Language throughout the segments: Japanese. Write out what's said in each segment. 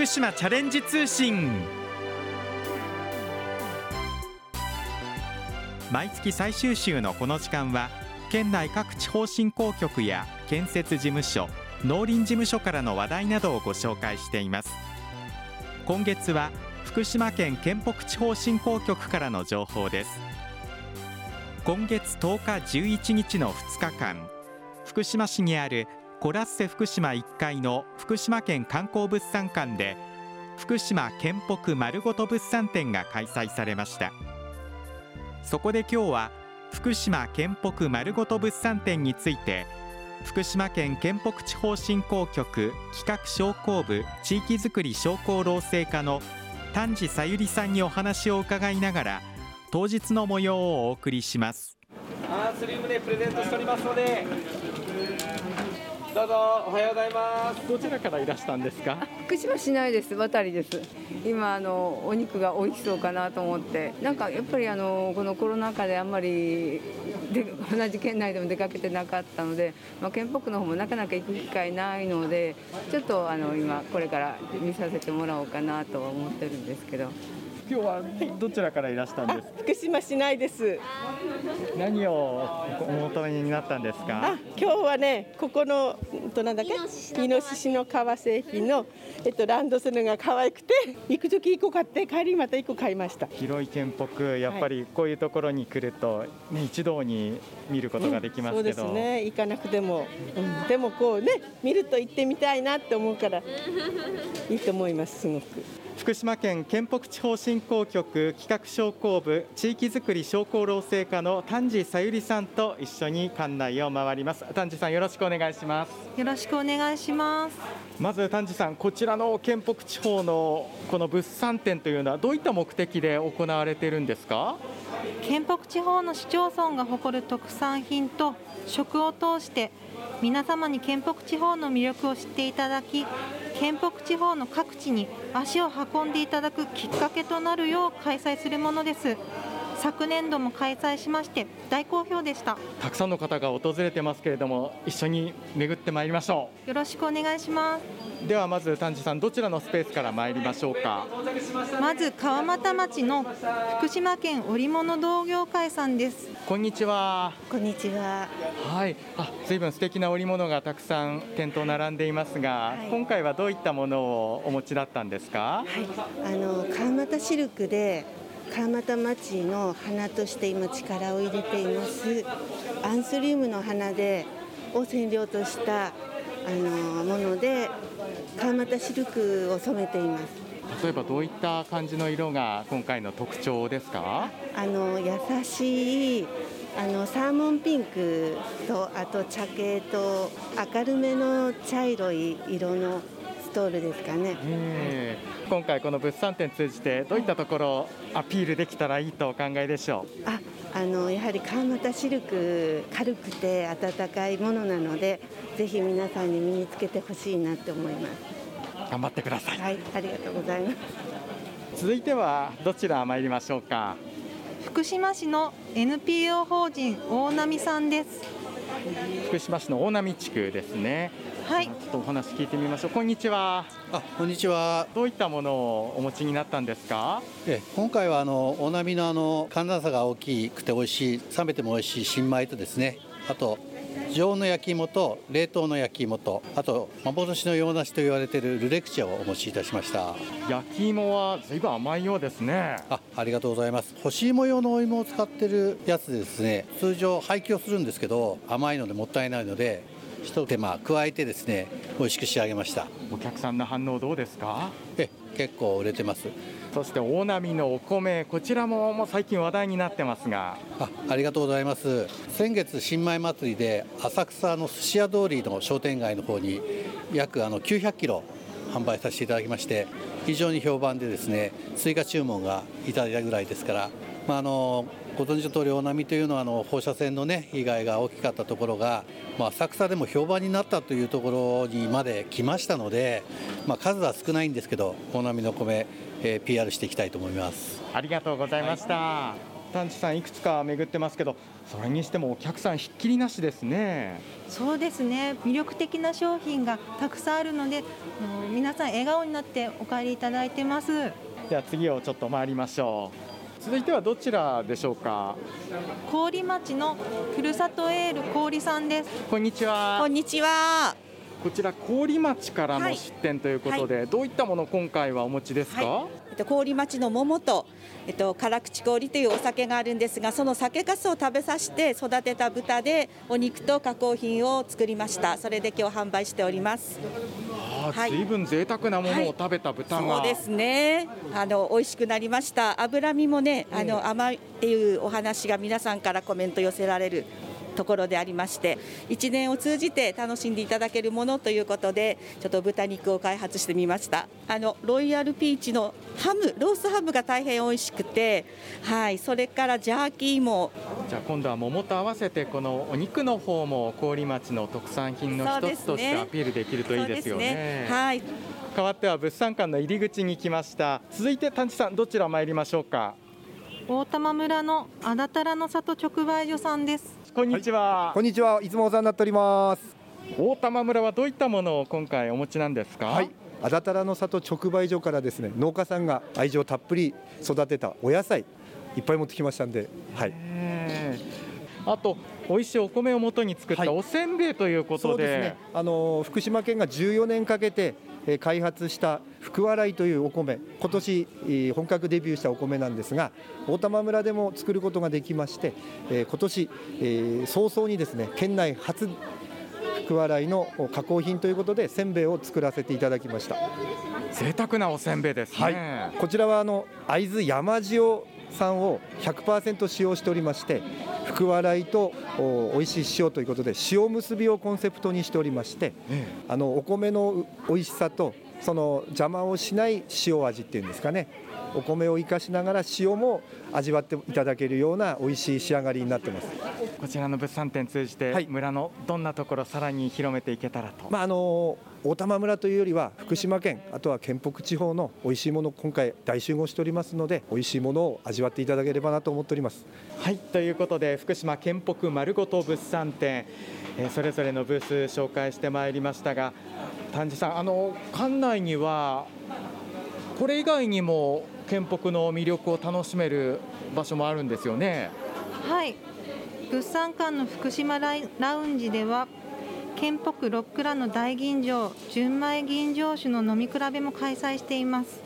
福島チャレンジ通信。毎月最終週のこの時間は県内各地方振興局や建設事務所農林事務所からの話題などをご紹介しています。今月は福島県県北地方振興局からの情報です。今月10日11日の2日間福島市にあるコラッセ福島1階の福島県観光物産館で福島県北まるごと物産展が開催されました。そこで今日は福島県北まるごと物産展について福島県県北地方振興局企画商工部地域づくり商工労政課の丹治さゆりさんにお話を伺いながら当日の模様をお送りします。アースリウムでプレゼントしておりますのでどうぞおはようございます。どちらからいらしたんですか？福島市内です渡りです。今あのお肉が美味しそうかなと思って。なんかやっぱりあのこのコロナ禍であんまりで同じ県内でも出かけてなかったので、まあ、県北の方もなかなか行く機会ないのでちょっとあの今これから見させてもらおうかなとは思ってるんですけど今日はどちらからいらしたんです？福島市内です。何をお求めになったんですか？あ今日はねここのとなんだっけ？イノシシの革製品のえっとランドセルが可愛くて 行く時1個買って帰りまた1個買いました。広い県北やっぱりこういうところに来ると、ね、一堂に見ることができますけど、うんそうですね。行かなくても、うん、でもこうね見ると行ってみたいなって思うから いいと思いますすごく。福島県県北地方振興局企画商工部地域づくり商工労政課の丹治さゆりさんと一緒に館内を回ります。丹治さんよろしくお願いしますよろしくお願いします。まず丹治さんこちらの県北地方のこの物産展というのはどういった目的で行われているんですか？県北地方の市町村が誇る特産品と食を通して皆様に県北地方の魅力を知っていただき県北地方の各地に足を運んでいただくきっかけとなるよう開催するものです昨年度も開催しまして大好評でした。たくさんの方が訪れてますけれども一緒に巡ってまいりましょよろしくお願いします。うではまず丹治さんどちらのスペースから参りましょうか。まず川俣町の福島県織物同業会さんです。こんにちは。こんにちは。はい、あ、随分素敵な織物がたくさん店頭並んでいますが、はい。今回はどういったものをお持ちだったんですか？あの川俣シルクで川俣町の花として今力を入れています。アンスリウムの花でを染料としたあのもので川俣シルクを染めています。例えばどういった感じの色が今回の特徴ですか？あの優しいあのサーモンピンクとあと茶系と明るめの茶色い色のストールですかね。ええ今回この物産展通じてどういったところをアピールできたらいいとお考えでしょう？ああのやはり川俣シルク軽くて暖かいものなのでぜひ皆さんに身につけてほしいなって思います頑張ってください。はいありがとうございます続いてはどちら参りましょうか？福島市の NPO 法人大波さんです福島市の大波地区ですね。はいちょっとお話聞いてみましょう。こんにちは。あこんにちはどういったものをお持ちになったんですか？え今回はあの大波のあの寒暖差が大きくて美味しい冷めても美味しい新米とですねあと常温の焼き芋と冷凍の焼き芋とあと幻の洋梨と言われているルレクチャをお持ちいたしました焼き芋はずいぶん甘いようですね。あありがとうございます干し芋用のお芋を使ってるやつでですね通常廃棄をするんですけど甘いのでもったいないので一手間加えてですね美味しく仕上げました。お客さんの反応どうですか？え結構売れてます。そして大波のお米、こちらももう最近話題になってますが、あありがとうございます。先月新米祭りで浅草の寿司屋通りの商店街の方に約あの900キロ販売させていただきまして非常に評判でですね追加注文がいただいたぐらいですから、まあ、あのご存知の通り大波というのはあの放射線のね被害が大きかったところが、まあ、浅草でも評判になったというところにまで来ましたので、まあ、数は少ないんですけど大波の米、えー PR していきたいと思います。ありがとうございました。丹治さんいくつか巡ってますけどそれにしてもお客さんひっきりなしですね。そうですね。魅力的な商品がたくさんあるので皆さん笑顔になってお帰りいただいてます。では次をちょっと回りましょう続いてはどちらでしょうか？郡町のふるさとエール郡さんです。こんにちは。こんにちはこちら郡町からの出店ということで、はい。はい、どういったもの今回はお持ちですか、はい、えっと、郡町の桃と、えっと、辛口氷というお酒があるんですがその酒粕を食べさせて育てた豚でお肉と加工品を作りました。それで今日販売しております。あ、はい、随分贅沢なものを食べた豚が、そうですね。あの美味しくなりました。脂身もねあの甘いっていうお話が皆さんからコメント寄せられるところでありまして1年を通じて楽しんでいただけるものということでちょっと豚肉を開発してみました。あのロイヤルピーチのハムロースハムが大変美味しくてはいそれからジャーキーも。じゃあ今度は桃と合わせてこのお肉の方も郡町の特産品の一つとしてアピールできるといいですよね、ね、はい。代わっては物産館の入り口に来ました。続いて丹治さんどちら参りましょうか？大玉村のあだたらの里直売所さんです。こんにちは、はい、こんにちは。いつもお世話になっております。大玉村はどういったものを今回お持ちなんですか？はい。あだたらの里直売所からですね農家さんが愛情たっぷり育てたお野菜いっぱい持ってきましたんではい。あと美味しいお米をもとに作ったおせんべいということで、はい、ね、あの福島県が14年かけて開発した福笑いというお米今年本格デビューしたお米なんですが大玉村でも作ることができまして今年早々にですね県内初福笑いの加工品ということでせんべいを作らせていただきました。贅沢なおせんべいです、ね、はい、こちらはあの会津山塩酸を100%使用しておりまして福笑いと美味しい塩ということで塩結びをコンセプトにしておりまして、あのお米の美味しさとその邪魔をしない塩味っていうんですかねお米を生かしながら塩も味わっていただけるような美味しい仕上がりになってます。こちらの物産展通じて、村のどんなところさらに広めていけたらと、まあ、あの大玉村というよりは福島県あとは県北地方の美味しいもの今回大集合しておりますので美味しいものを味わっていただければなと思っております。はい。ということで福島県北丸ごと物産展、えー、それぞれのブース紹介してまいりましたが丹治さんあの館内にはこれ以外にも県北の魅力を楽しめる場所もあるんですよね。はい。物産館の福島ラウンジでは県北ロックラの大吟醸純米吟醸酒の飲み比べも開催しています。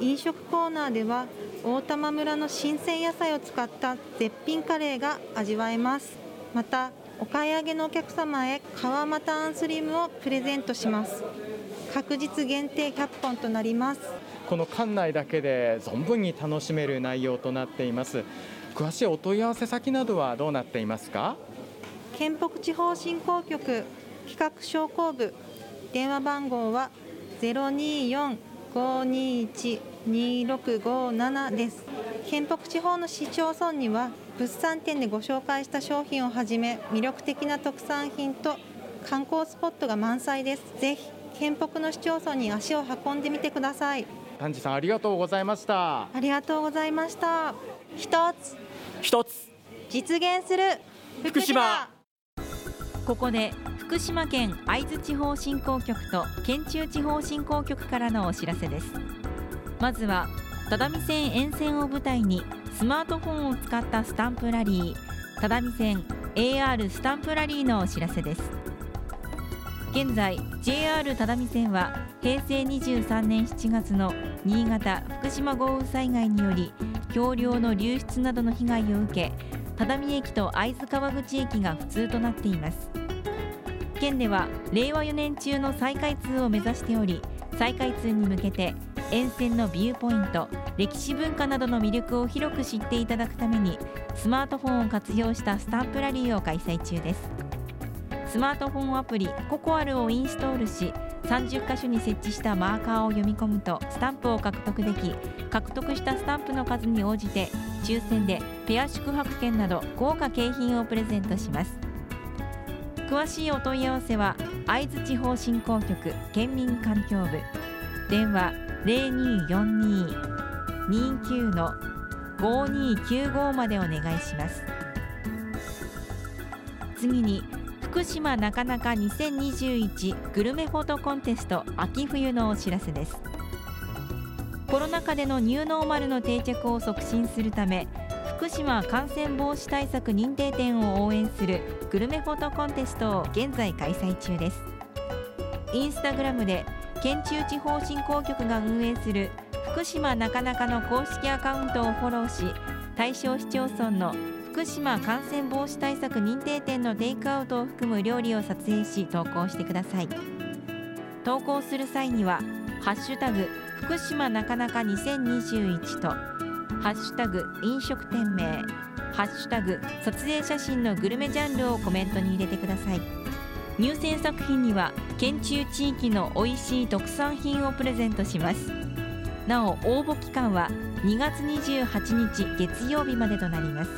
飲食コーナーでは大玉村の新鮮野菜を使った絶品カレーが味わえます。またお買い上げのお客様へ川俣アンスリムをプレゼントします。確実限定100本となります。この館内だけで存分に楽しめる内容となっています。詳しいお問い合わせ先などはどうなっていますか？県北地方振興局企画商工部。電話番号は024-521-2657です。県北地方の市町村には物産展でご紹介した商品をはじめ魅力的な特産品と観光スポットが満載です。ぜひ県北の市町村に足を運んでみてください。丹治さんありがとうございました。ありがとうございました。一つ一つ実現する。福島。ここで福島県会津地方振興局と県中地方振興局からのお知らせです。まずは只見線沿線を舞台にスマートフォンを使ったスタンプラリー只見線 AR スタンプラリーのお知らせです。現在 JR 只見線は平成23年7月の新潟・福島豪雨災害により橋梁の流出などの被害を受け只見駅と会津川口駅が不通となっています。県では令和4年中の再開通を目指しており再開通に向けて沿線のビューポイント歴史文化などの魅力を広く知っていただくためにスマートフォンを活用したスタンプラリーを開催中です。スマートフォンアプリココアルをインストールし30箇所に設置したマーカーを読み込むとスタンプを獲得でき獲得したスタンプの数に応じて抽選でペア宿泊券など豪華景品をプレゼントします。詳しいお問い合わせは会津地方振興局県民環境部。電話0242-29の5295までお願いします。次に福島なかなか2021グルメフォトコンテスト秋冬のお知らせです。コロナ禍でのニューノーマルの定着を促進するため福島感染防止対策認定店を応援するグルメフォトコンテストを現在開催中です。インスタグラムで県中地方振興局が運営する福島なかなかの公式アカウントをフォローし対象市町村の福島感染防止対策認定店のテイクアウトを含む料理を撮影し投稿してください。投稿する際にはハッシュタグ福島なかなか2021とハッシュタグ飲食店名ハッシュタグ撮影写真のグルメジャンルをコメントに入れてください。入選作品には県中地域の美味しい特産品をプレゼントします。なお応募期間は2月28日月曜日までとなります。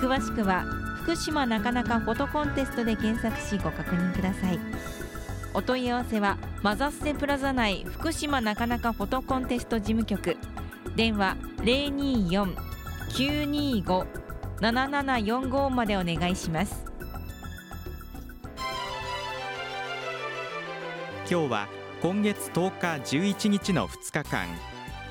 詳しくは福島なかなかフォトコンテストで検索しご確認ください。お問い合わせはマザステプラザ内福島なかなかフォトコンテスト事務局。電話024-925-7745までお願いします。今日は今月10日11日の2日間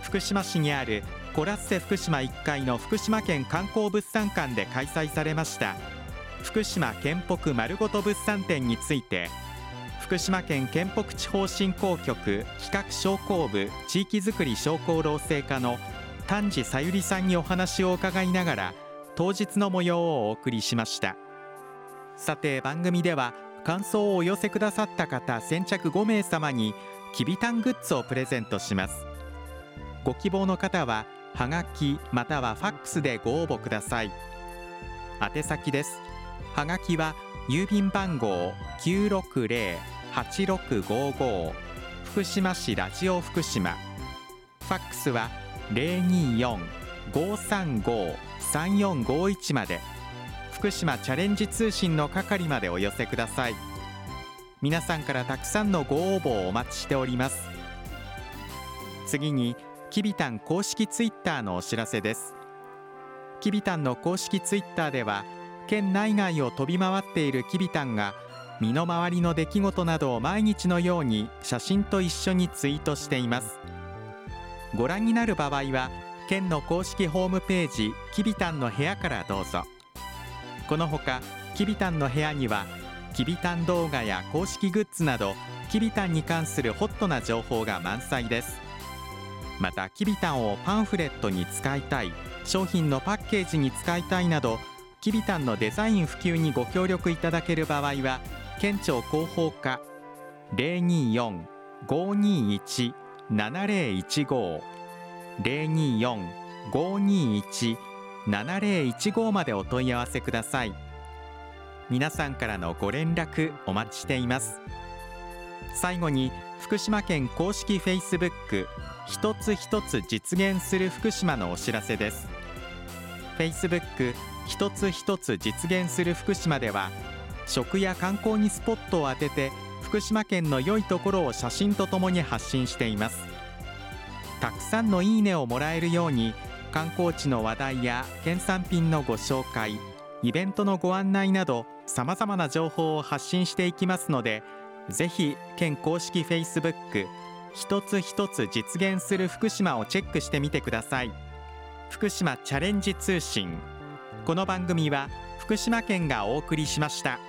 福島市にあるコラッセ福島1階の福島県観光物産館で開催されました。福島県北まるごと物産展について福島県県北地方振興局企画商工部地域づくり商工労政課の丹治さゆりさんにお話を伺いながら当日の模様をお送りしました。さて番組では感想をお寄せくださった方先着5名様にきびたんグッズをプレゼントします。ご希望の方ははがきまたはファックスでご応募ください。宛先です。はがきは郵便番号960-8655福島市ラジオ福島。ファックスは024-535-3451まで。福島チャレンジ通信の係までお寄せください。皆さんからたくさんのご応募をお待ちしております。次にきびたん公式ツイッターのお知らせです。きびたんの公式ツイッターでは県内外を飛び回っているきびたんが身の回りの出来事などを毎日のように写真と一緒にツイートしています。ご覧になる場合は県の公式ホームページきびたんの部屋からどうぞ。このほかきびたんの部屋にはきびたん動画や公式グッズなどきびたんに関するホットな情報が満載です。またきびたんをパンフレットに使いたい商品のパッケージに使いたいなどきびたんのデザイン普及にご協力いただける場合は県庁広報課024-521-7015 024-521-7015までお問い合わせください。皆さんからのご連絡お待ちしています。最後に福島県公式 Facebook 一つ一つ実現する福島のお知らせです。Facebook 一つ一つ実現する福島では食や観光にスポットを当てて福島県の良いところを写真とともに発信しています。たくさんのいいねをもらえるように観光地の話題や県産品のご紹介イベントのご案内などさまざまな情報を発信していきますのでぜひ県公式 Facebook 一つ一つ実現する福島をチェックしてみてください福島チャレンジ通信この番組は福島県がお送りしました。